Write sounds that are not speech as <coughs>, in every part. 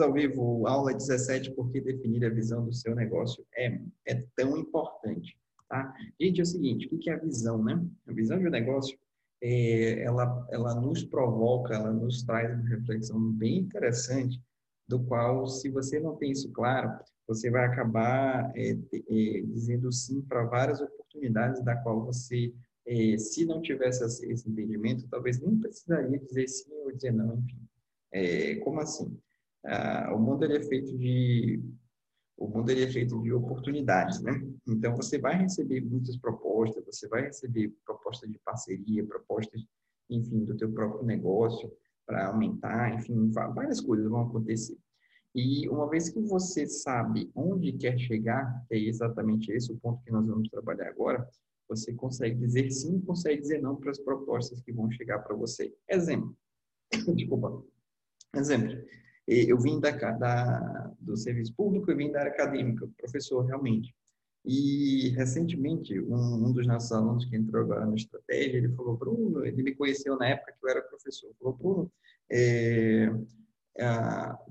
ao vivo, aula 17, por que definir a visão do seu negócio é, é tão importante, tá? Gente, é o seguinte, o que é a visão, né? A visão de um negócio, é, ela, ela nos provoca, ela nos traz uma reflexão bem interessante, do qual, se você não tem isso claro, você vai acabar é, é, dizendo sim para várias oportunidades da qual você, é, se não tivesse esse entendimento, talvez nem precisaria dizer sim ou dizer não, enfim. É, como assim? Ah, o mundo ele é feito de o mundo ele é feito de oportunidades, né? Então você vai receber muitas propostas, você vai receber propostas de parceria, propostas, enfim, do teu próprio negócio para aumentar, enfim, várias coisas vão acontecer. E uma vez que você sabe onde quer chegar, é exatamente esse o ponto que nós vamos trabalhar agora, você consegue dizer sim, consegue dizer não para as propostas que vão chegar para você. Exemplo. <coughs> Desculpa. Exemplo. Eu vim da, da, do serviço público e vim da área acadêmica, professor, realmente. E, recentemente, um, um, dos nossos alunos que entrou agora na estratégia, ele falou, Bruno, ele me conheceu na época que eu era professor, falou, Bruno, é,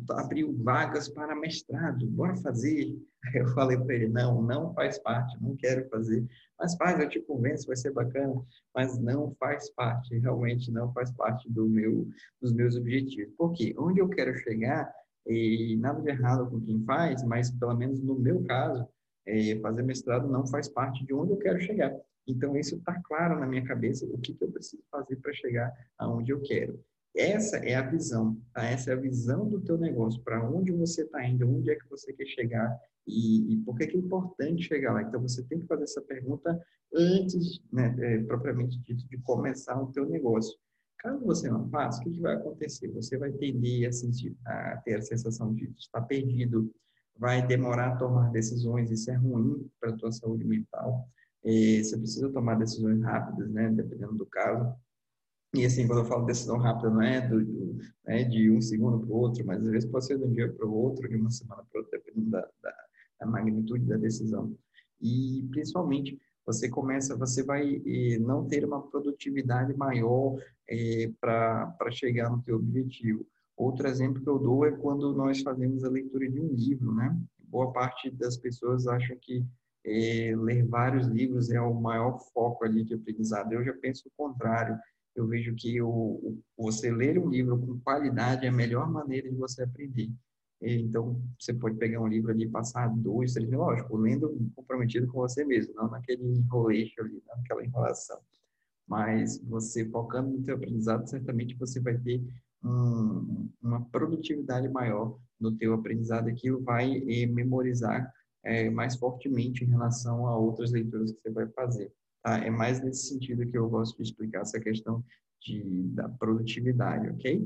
abriu vagas para mestrado, bora fazer. Eu falei para ele, não, não faz parte, não quero fazer. Mas faz, eu te convenço, vai ser bacana, mas não faz parte, realmente não faz parte do meu, dos meus objetivos. Porque onde eu quero chegar, e nada de errado com quem faz, mas pelo menos no meu caso, é, fazer mestrado não faz parte de onde eu quero chegar. Então, isso está claro na minha cabeça, o que, que eu preciso fazer para chegar aonde eu quero. Essa é a visão, tá? Essa é a visão do teu negócio, para onde você está indo, onde é que você quer chegar e, e, por que, que é importante chegar lá. Então, você tem que fazer essa pergunta antes, né, é, propriamente dito, de começar o teu negócio. Caso você não faça, o que, que vai acontecer? Você vai tender a, sentir, a ter a sensação de estar perdido, vai demorar a tomar decisões, isso é ruim para a tua saúde mental. É, você precisa tomar decisões rápidas, né, dependendo do caso. E assim, quando eu falo decisão rápida, não é do, do né, de um segundo para o outro, mas às vezes pode ser de um dia para o outro, de uma semana para outra, dependendo da, da, da, magnitude da decisão. E principalmente, você começa, você vai eh, não ter uma produtividade maior eh, para chegar no teu objetivo. Outro exemplo que eu dou é quando nós fazemos a leitura de um livro, né? Boa parte das pessoas acham que eh, ler vários livros é o maior foco ali de aprendizado. Eu já penso o contrário eu vejo que o, você ler um livro com qualidade é a melhor maneira de você aprender. Então, você pode pegar um livro ali e passar dois, três, lógico, lendo comprometido com você mesmo, não naquele enroleixo ali, naquela enrolação. Mas você focando no teu aprendizado, certamente você vai ter um, uma produtividade maior no teu aprendizado. Aquilo vai eh, memorizar eh, mais fortemente em relação a outras leituras que você vai fazer. Tá? É mais nesse sentido que eu gosto de explicar essa questão de, da produtividade, ok?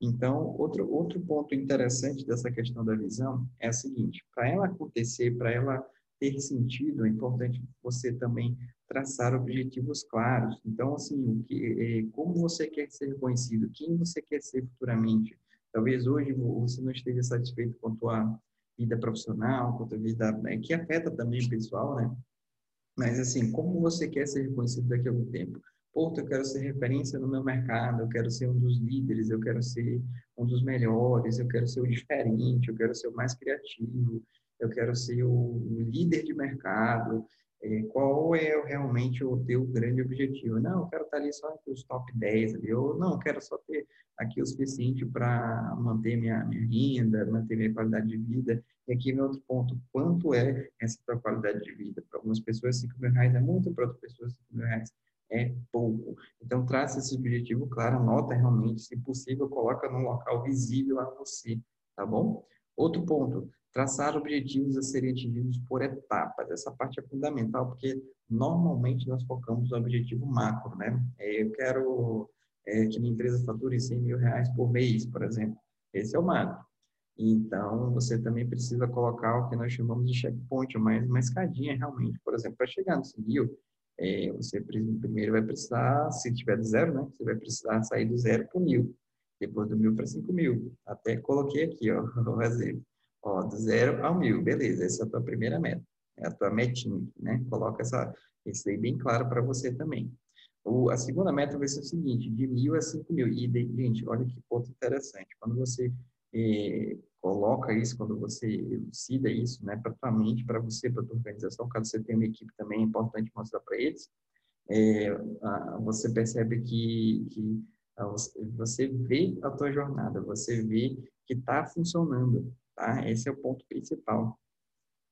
Então, outro, outro ponto interessante dessa questão da visão é o seguinte: para ela acontecer, para ela ter sentido, é importante você também traçar objetivos claros. Então, assim, o que, é, como você quer ser reconhecido, quem você quer ser futuramente. Talvez hoje você não esteja satisfeito com a tua vida profissional, com a tua vida, né, que afeta também o pessoal, né? Mas, assim, como você quer ser reconhecido daqui a algum tempo? Pô, eu quero ser referência no meu mercado, eu quero ser um dos líderes, eu quero ser um dos melhores, eu quero ser o diferente, eu quero ser o mais criativo, eu quero ser o líder de mercado. É, qual é realmente o teu grande objetivo? Não, eu quero estar ali só entre os top 10 ali, ou não, eu quero só ter aqui o suficiente para manter minha, minha renda, manter minha qualidade de vida. E aqui meu outro ponto, quanto é essa tua qualidade de vida? Para algumas pessoas, 5 mil reais é muito, para outras pessoas, 5 mil reais é pouco. Então, traça esse objetivo claro, anota realmente, se possível, coloca num local visível a você, tá bom? Outro ponto, traçar objetivos a serem atingidos por etapas. Essa parte é fundamental, porque normalmente nós focamos no objetivo macro, né? É, eu quero é, que minha empresa fature 100 mil reais por mês, por exemplo. Esse é o macro. Então, você também precisa colocar o que nós chamamos de checkpoint, uma, uma escadinha realmente. Por exemplo, para chegar no 100 mil, é, você primeiro vai precisar, se tiver do zero, né? Você vai precisar sair do zero para o mil. Depois do mil para cinco mil. Até coloquei aqui, ó, <laughs> o exemplo. Ó, do zero ao mil, beleza. Essa é a tua primeira meta. É a tua metinha, né? Coloca essa, isso aí bem claro para você também. O, a segunda meta vai ser o seguinte, de mil a cinco mil. E, de, gente, olha que ponto interessante. Quando você é, coloca isso quando você elucida isso, né, para tua mente, para você, para tua organização, caso você tenha uma equipe também é importante mostrar para eles, é, você percebe que, que você vê a tua jornada, você vê que está funcionando, tá? Esse é o ponto principal.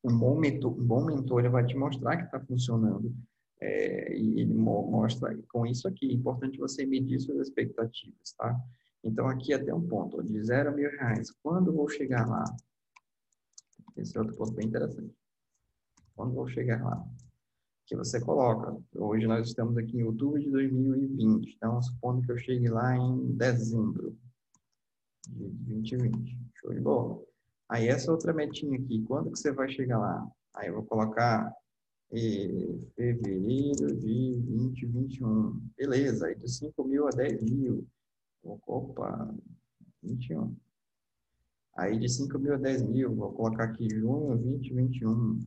Um bom mentor, um bom mentor ele vai te mostrar que está funcionando. É, e ele mostra com isso aqui. É importante você medir suas expectativas, tá? Então, aqui até um ponto, de zero a mil reais. Quando vou chegar lá? Esse é outro ponto bem interessante. Quando vou chegar lá? Que você coloca. Hoje nós estamos aqui em outubro de 2020. Então, supondo que eu chegue lá em dezembro de 2020. Show de bola. Aí, essa outra metinha aqui. Quando que você vai chegar lá? Aí, eu vou colocar eh, fevereiro de 2021. Beleza. Aí, de 5 mil a 10 mil. Opa, 21. Aí de 5 mil a 10 mil, vou colocar aqui junho 2021.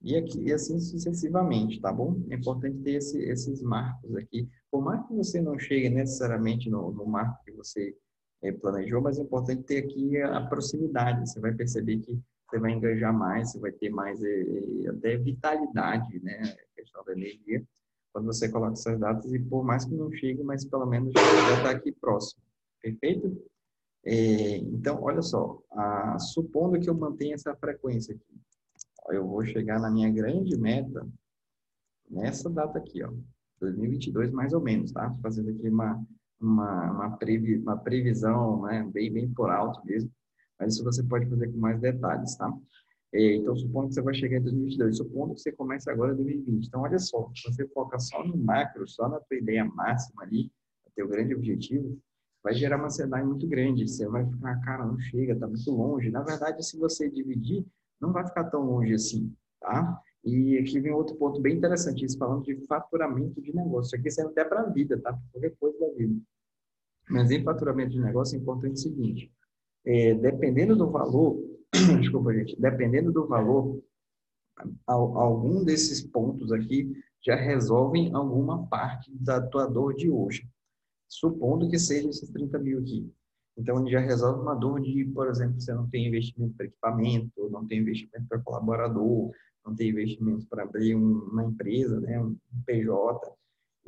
E, aqui, e assim sucessivamente, tá bom? É importante ter esse, esses marcos aqui. Por mais que você não chegue necessariamente no, no marco que você é, planejou, mas é importante ter aqui a, proximidade. Você vai perceber que você vai engajar mais, você vai ter mais é, até vitalidade, né? A questão da energia quando você coloca essas datas e por mais que não chegue, mas pelo menos já está aqui próximo. Perfeito? É, então, olha só, a, supondo que eu mantenha essa frequência aqui, eu vou chegar na minha grande meta nessa data aqui, ó, 2022 mais ou menos, tá? Fazendo aqui uma, uma, uma, previ, uma previsão, né, bem, bem por alto mesmo, mas isso você pode fazer com mais detalhes, tá? É, então, supondo que você vai chegar em 2022, supondo que você comece agora em 2020. Então, olha só, se você foca só no macro, só na tua ideia máxima ali, teu grande objetivo, vai gerar uma ansiedade muito grande. Você vai ficar, cara, não chega, tá muito longe. Na verdade, se você dividir, não vai ficar tão longe assim, tá? E aqui vem outro ponto bem interessante, isso falando de faturamento de negócio. Isso aqui serve até para a vida, tá? Qualquer coisa da vida. Mas em faturamento de negócio é importante o seguinte, é, dependendo do valor, <clears throat> desculpa, gente, dependendo do valor, algum desses pontos aqui já resolvem alguma parte da tua dor de hoje. Supondo que seja esses 30 mil aqui. Então, ele já resolve uma dor de, por exemplo, você não tem investimento para equipamento, não tem investimento para colaborador, não tem investimento para abrir uma empresa, né, um PJ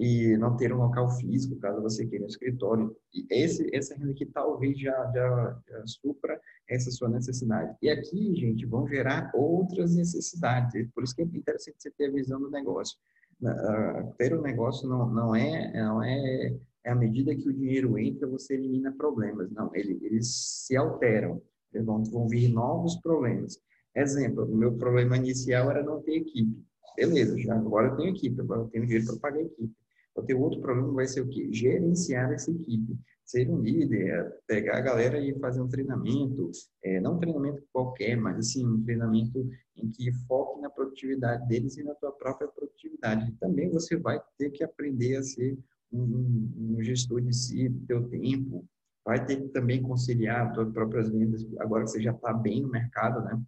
e não ter um local físico, caso você queira um escritório. E esse, essa renda aqui talvez já, já, já supra essa sua necessidade. E aqui, gente, vão gerar outras necessidades. Por isso que é interessante você ter a visão do negócio. Ter o um negócio não, não, é, não é, é à medida que o dinheiro entra, você elimina problemas. Não, ele, eles se alteram. Vão, vão vir novos problemas. Exemplo, o meu problema inicial era não ter equipe. Beleza, já agora eu tenho equipe, agora eu tenho dinheiro para pagar a equipe. O teu outro problema vai ser o quê? Gerenciar essa equipe. Ser um líder, é pegar a galera e fazer um treinamento, é, não um treinamento qualquer, mas assim, um treinamento em que foque na produtividade deles e na tua própria produtividade. Também você vai ter que aprender a ser um, um gestor de si, do teu tempo, vai ter que também conciliar as tuas próprias vendas, agora que você já está bem no mercado, né?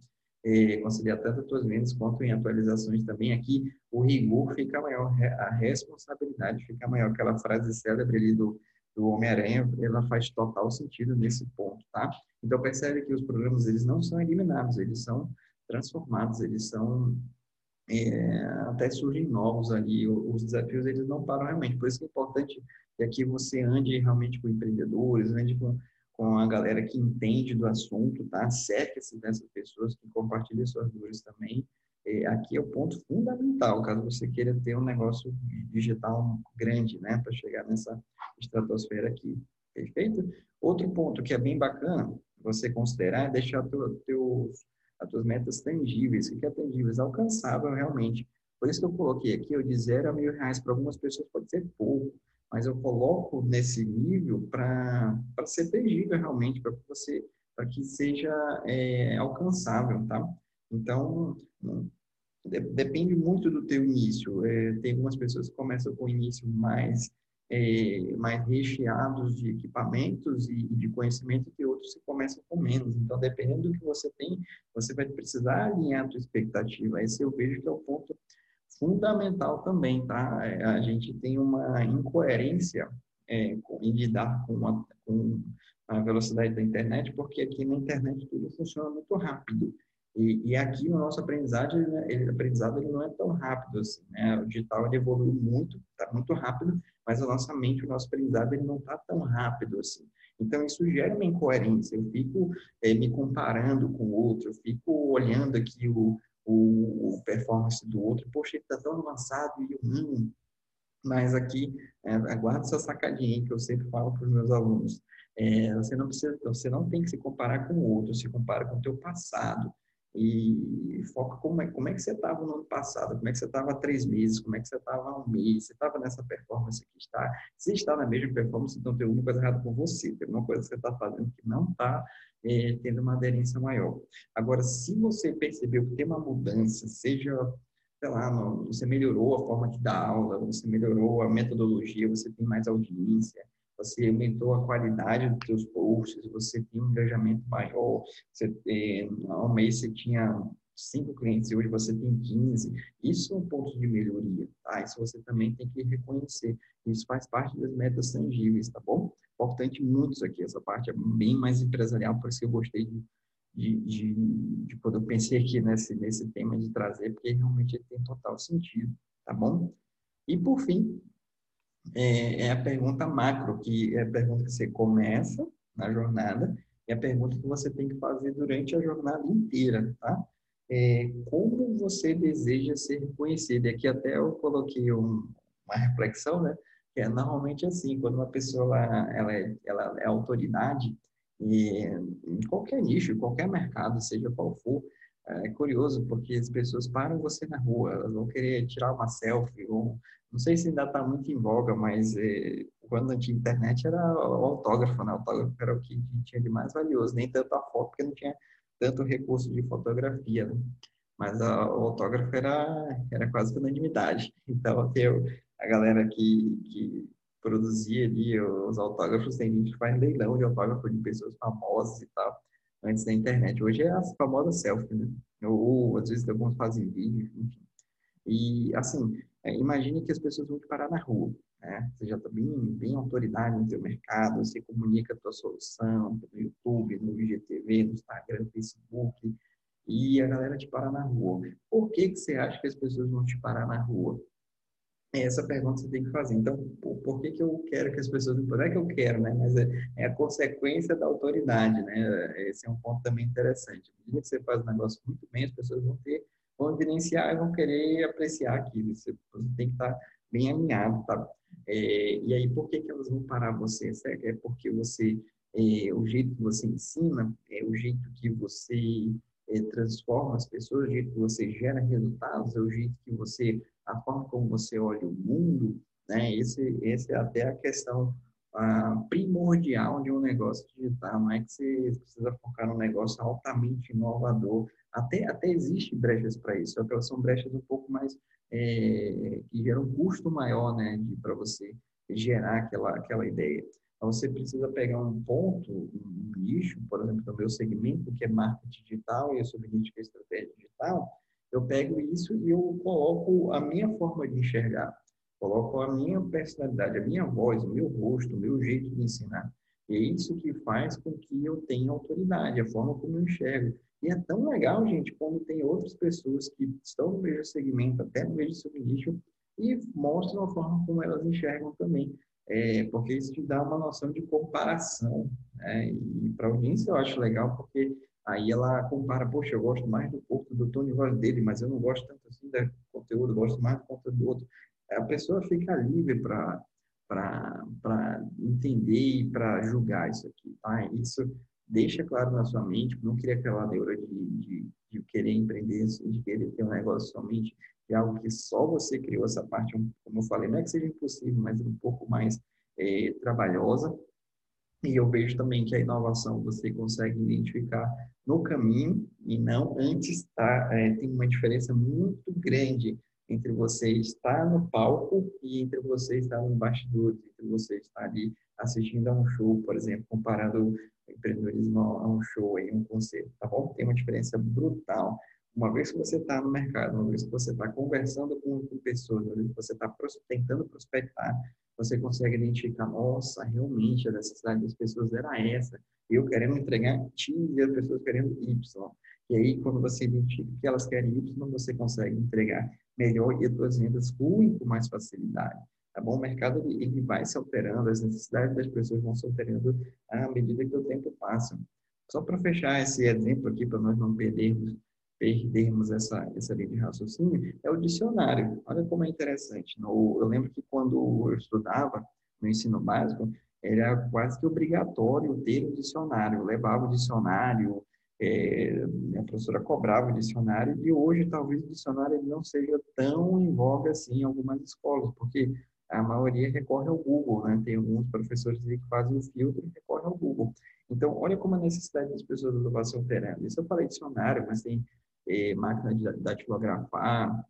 É, conciliar tanto as tuas vendas quanto em atualizações também. Aqui o rigor fica maior, a responsabilidade fica maior. Aquela frase célebre ali do, do Homem-Aranha, ela faz total sentido nesse ponto, tá? Então percebe que os programas eles não são eliminados, eles são transformados, eles são é, até surgem novos ali, os desafios eles não param realmente. Por isso que é importante que aqui você ande realmente com empreendedores, ande com com a galera que entende do assunto, tá? Cerque-se dessas pessoas que compartilham suas dores também. É, aqui é o ponto fundamental, caso você queira ter um negócio digital grande, né? Para chegar nessa estratosfera aqui. Perfeito? Outro ponto que é bem bacana você considerar é deixar teu, teus, as tuas metas tangíveis. O que é tangíveis? Alcançável realmente. Por isso que eu coloquei aqui, eu de zero a mil reais. Para algumas pessoas pode ser pouco, mas eu coloco nesse nível para ser tangível realmente, para que você para que seja é, alcançável, tá? Então, de, depende muito do teu início. É, tem algumas pessoas que começam com o início mais é, mais recheados de equipamentos e, de conhecimento, e outros que começam com menos. Então, dependendo do que você tem, você vai precisar alinhar a tua expectativa. Esse eu vejo que é o ponto fundamental também, tá? É, a gente tem uma incoerência é, em lidar com, uma, com a velocidade da internet, porque aqui na internet tudo funciona muito rápido. E, e aqui o nosso aprendizado, ele, aprendizado ele não é tão rápido assim, né? O digital ele evolui muito, está muito rápido, mas a nossa mente, o nosso aprendizado, ele não está tão rápido assim. Então, isso gera uma incoerência. Eu fico é, me comparando com o outro, eu fico olhando aqui o, o, o performance do outro, poxa, ele está tão avançado e eu não. Mas aqui, é, essa sacadinha que eu sempre falo para os meus alunos. É, você não precisa, você não tem que se comparar com o outro, se compara com o teu passado e foca como é, como é que você estava no ano passado, como é que você estava há três meses, como é que você estava há um mês, você estava nessa performance que está, se está na mesma performance, então tem alguma coisa errada com você, tem alguma coisa que você está fazendo que não está é, tendo uma aderência maior. Agora, se você percebeu que tem uma mudança, seja, sei lá, você melhorou a forma de dar aula, você melhorou a metodologia, você tem mais audiência, você aumentou a qualidade dos seus posts, você tem um engajamento maior, você, é, há um mês você tinha cinco clientes e hoje você tem 15. Isso são pontos de melhoria, tá? Isso você também tem que reconhecer. Isso faz parte das metas tangíveis, tá bom? Importante muito isso aqui, essa parte é bem mais empresarial, por isso que eu gostei de, de, de, de quando eu pensei aqui nesse, nesse tema de trazer, porque realmente tem total sentido, tá bom? E por fim, é, é, a pergunta macro, que é a pergunta que você começa na jornada e a pergunta que você tem que fazer durante a jornada inteira, tá? É, como você deseja ser reconhecido? E aqui até eu coloquei um, uma reflexão, né? É normalmente assim, quando uma pessoa ela, é, ela é autoridade e, em qualquer nicho, em qualquer mercado, seja qual for, é curioso porque as pessoas param você na rua, elas vão querer tirar uma selfie, ou não sei se ainda está muito em voga, mas é, quando não tinha internet era o autógrafo, né? O autógrafo era o que tinha de mais valioso, nem tanto a foto, porque não tinha tanto recurso de fotografia, né? Mas a, o autógrafo era, era quase unanimidade. <laughs> Então, eu, a galera que, que produzia ali os autógrafos, tem gente que faz leilão de autógrafo de pessoas famosas e tal antes da internet. Hoje é a famosa selfie, né? Ou, às vezes alguns fazem vídeo, enfim. E, assim, é, imagine que as pessoas vão te parar na rua, né? Você já está bem, bem autoridade no seu mercado, você comunica a tua solução no YouTube, no IGTV, no Instagram, no Facebook, e a galera te para na rua. Por que, que você acha que as pessoas vão te parar na rua? É essa pergunta você tem que fazer. Então, por, por, que, que eu quero que as pessoas não é que eu quero, né? Mas é, é, a consequência da autoridade, né? Esse é um ponto também interessante. À que você faz um negócio muito bem, as pessoas vão ter, vão evidenciar e vão querer apreciar aquilo. Você, você tem que estar bem alinhado, tá? É, e aí, por que, que elas vão parar você? É porque você, é, o jeito que você ensina, é o jeito que você é, transforma as pessoas, o jeito que você gera resultados, é o jeito que você a forma como você olha o mundo, né? Esse, esse é até a questão ah, primordial de um negócio digital. Não é que você precisa focar num negócio altamente inovador. Até, até existe brechas para isso, só que elas são brechas um pouco mais é, que geram um custo maior, né, para você gerar aquela aquela ideia. Então, você precisa pegar um ponto, um nicho, por exemplo, no meu segmento, que é marketing digital, e eu sou é estratégia digital, eu pego isso e eu coloco a minha forma de enxergar, coloco a minha personalidade, a minha voz, o meu rosto, o meu jeito de ensinar. E é isso que faz com que eu tenha autoridade, a forma como eu enxergo. E é tão legal, gente, quando tem outras pessoas que estão no mesmo segmento, até no mesmo nicho, e mostram a forma como elas enxergam também. É, porque isso te dá uma noção de comparação. Né? E para a audiência eu acho legal, porque Aí ela compara, poxa, eu gosto mais do corpo do de voz dele, mas eu não gosto tanto assim do conteúdo, gosto mais do conteúdo do outro. A pessoa fica livre para para entender e para julgar isso aqui, tá? Isso deixa claro na sua mente, não cria aquela neura de, de, de, querer empreender, de querer ter um negócio somente de algo que só você criou essa parte, como eu falei, não é que seja impossível, mas um pouco mais é, trabalhosa, e eu vejo também que a inovação você consegue identificar no caminho e não antes, tá? É, tem uma diferença muito grande entre você estar no palco e entre você estar no bastidores, entre você estar ali assistindo a um show, por exemplo, comparando empreendedorismo a um show, aí, um concerto, tá bom? Tem uma diferença brutal. uma vez que você está no mercado, uma vez que você está conversando com, com, pessoas, uma vez que você está tentando prospectar, você consegue identificar, nossa, realmente a necessidade das pessoas era essa. Eu querendo entregar X e as pessoas querendo Y. E aí, quando você identifica que elas querem Y, você consegue entregar melhor e as suas vendas fluem com mais facilidade. Tá bom? O mercado ele, vai se alterando, as necessidades das pessoas vão se alterando à medida que o tempo passa. Só para fechar esse exemplo aqui, para nós não perdermos perdermos essa, essa linha de raciocínio, é o dicionário. Olha como é interessante. No, eu lembro que quando eu estudava no ensino básico, era quase que obrigatório ter um dicionário. Eu levava o dicionário, é, minha professora cobrava o dicionário, e hoje talvez o dicionário não seja tão em voga assim em algumas escolas, porque a maioria recorre ao Google, né? Tem alguns professores que fazem o filtro e recorrem ao Google. Então, olha como a necessidade das pessoas vai se alterando. Isso eu falei dicionário, mas tem é, máquina de datilografar,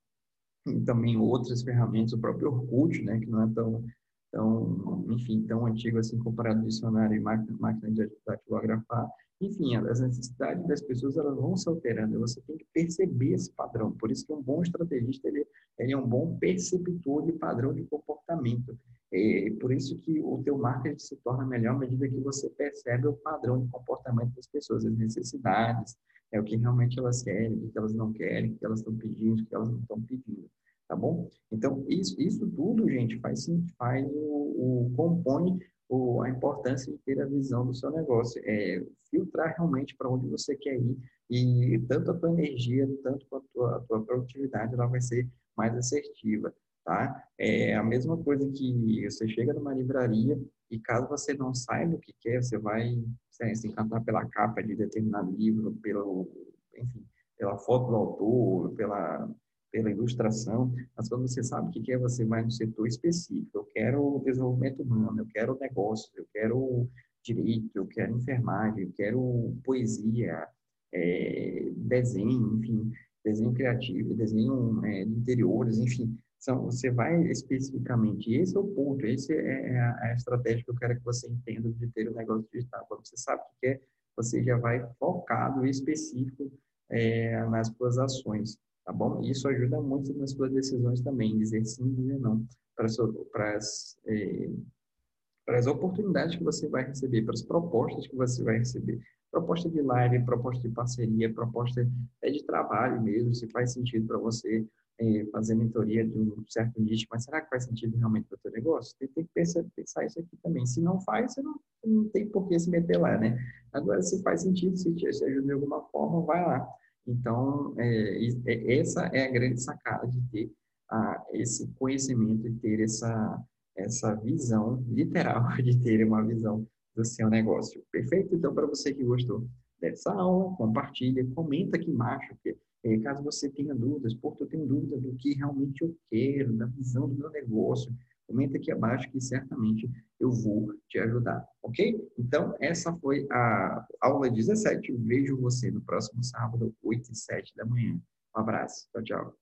e também outras ferramentas, o próprio Orkut, né, que não é tão, tão enfim, tão antigo assim comparado ao dicionário e máquina, máquina de datilografar. Enfim, as necessidades das pessoas elas vão se alterando, você tem que perceber esse padrão. Por isso que um bom estrategista ele, ele é um bom perceptor de padrão de comportamento. É por isso que o teu marketing se torna melhor à medida que você percebe o padrão de comportamento das pessoas, as necessidades, é o que realmente elas querem, o que elas não querem, o que elas estão pedindo, o que elas não estão pedindo, tá bom? Então, isso, isso tudo, gente, faz, faz o, o compõe o, a importância de ter a visão do seu negócio, é filtrar realmente para onde você quer ir e tanto a tua energia, tanto a tua, a tua produtividade, ela vai ser mais assertiva, tá? É a mesma coisa que você chega numa livraria e caso você não saiba o que quer, você vai se encantar pela capa de determinado livro, pelo, enfim, pela foto do autor, pela, pela ilustração, mas quando você sabe o que quer, você vai no setor específico. Eu quero desenvolvimento humano, eu quero negócio, eu quero direito, eu quero enfermagem, eu quero poesia, é, desenho, enfim, desenho criativo, desenho é, de interiores, enfim, são, você vai especificamente, esse é o ponto, esse é, é a, a, estratégia que eu quero que você entenda de ter o um negócio digital. Quando você sabe o que é, você já vai focado e específico é, nas suas ações, tá bom? E isso ajuda muito nas suas decisões também, dizer sim e dizer não para, para as é, para as oportunidades que você vai receber, para as propostas que você vai receber. Proposta de live, proposta de parceria, proposta é de trabalho mesmo, se faz sentido para você é, fazer mentoria de um certo nicho, mas será que faz sentido realmente para o teu negócio? Tem, tem que pensar, pensar, isso aqui também. Se não faz, você não, não tem por que se meter lá, né? Agora, se faz sentido, se te ajuda de alguma forma, vai lá. Então, é, é, essa é a grande sacada de ter a, esse conhecimento e ter essa, essa visão literal <laughs> de ter uma visão do seu negócio. Perfeito? Então, para você que gostou dessa aula, compartilha, comenta aqui embaixo, porque é, caso você tenha dúvidas, porque eu tenho dúvida do que realmente eu quero, da visão do meu negócio, comenta aqui abaixo que certamente eu vou te ajudar, ok? Então, essa foi a aula 17. Eu vejo você no próximo sábado, 8 e 7 da manhã. Um abraço. Tchau, tchau.